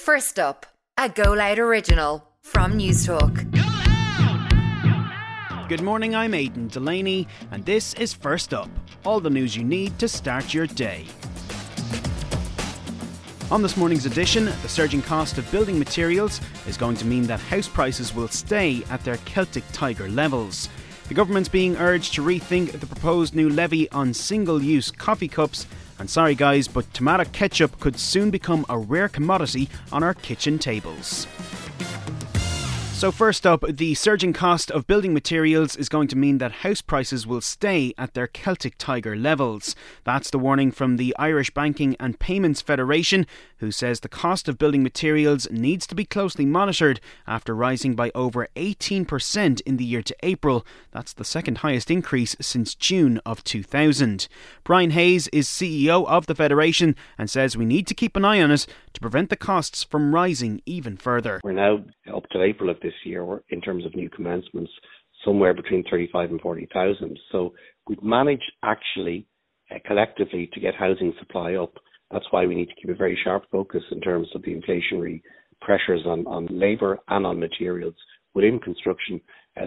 First up, a Go Loud original from Newstalk. Good morning, I'm Aidan Delaney, and this is First Up all the news you need to start your day. On this morning's edition, the surging cost of building materials is going to mean that house prices will stay at their Celtic Tiger levels. The government's being urged to rethink the proposed new levy on single use coffee cups. And sorry, guys, but tomato ketchup could soon become a rare commodity on our kitchen tables. So, first up, the surging cost of building materials is going to mean that house prices will stay at their Celtic Tiger levels. That's the warning from the Irish Banking and Payments Federation, who says the cost of building materials needs to be closely monitored after rising by over 18% in the year to April. That's the second highest increase since June of 2000. Brian Hayes is CEO of the Federation and says we need to keep an eye on it to prevent the costs from rising even further. We're now up to April of this this year in terms of new commencements, somewhere between 35 and 40,000. So we've managed actually uh, collectively to get housing supply up. That's why we need to keep a very sharp focus in terms of the inflationary pressures on, on labour and on materials within construction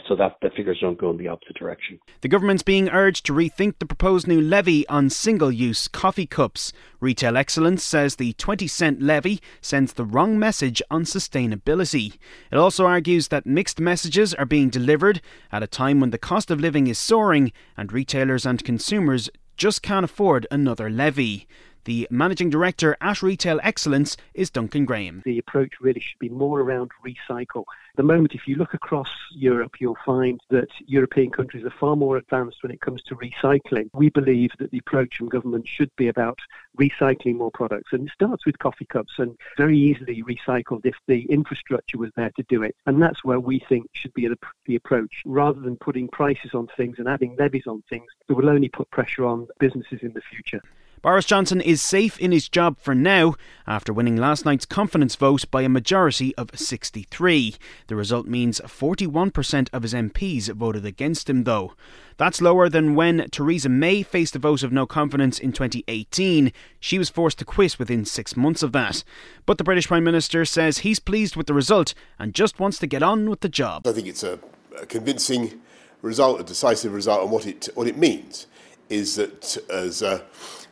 so that the figures don't go in the opposite direction. The government's being urged to rethink the proposed new levy on single use coffee cups. Retail Excellence says the 20 cent levy sends the wrong message on sustainability. It also argues that mixed messages are being delivered at a time when the cost of living is soaring and retailers and consumers just can't afford another levy. The managing director at Retail Excellence is Duncan Graham. The approach really should be more around recycle. At the moment, if you look across Europe, you'll find that European countries are far more advanced when it comes to recycling. We believe that the approach from government should be about recycling more products. And it starts with coffee cups and very easily recycled if the infrastructure was there to do it. And that's where we think should be the, approach. Rather than putting prices on things and adding levies on things, it will only put pressure on businesses in the future. Boris Johnson is safe in his job for now after winning last night's confidence vote by a majority of 63. The result means 41% of his MPs voted against him, though. That's lower than when Theresa May faced a vote of no confidence in 2018. She was forced to quit within six months of that. But the British Prime Minister says he's pleased with the result and just wants to get on with the job. I think it's a, convincing result, a decisive result, and what it, what it means is that as a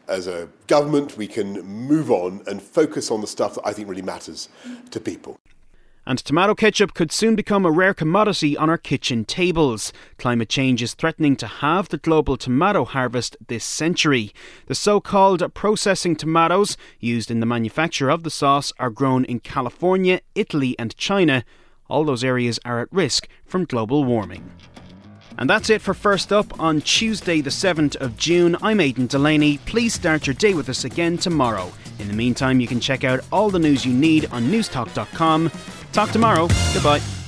as a government, we can move on and focus on the stuff that I think really matters to people. And tomato ketchup could soon become a rare commodity on our kitchen tables. Climate change is threatening to halve the global tomato harvest this century. The so called processing tomatoes used in the manufacture of the sauce are grown in California, Italy, and China. All those areas are at risk from global warming. And that's it for First Up on Tuesday, the 7th of June. I'm Aidan Delaney. Please start your day with us again tomorrow. In the meantime, you can check out all the news you need on newstalk.com. Talk tomorrow. Goodbye.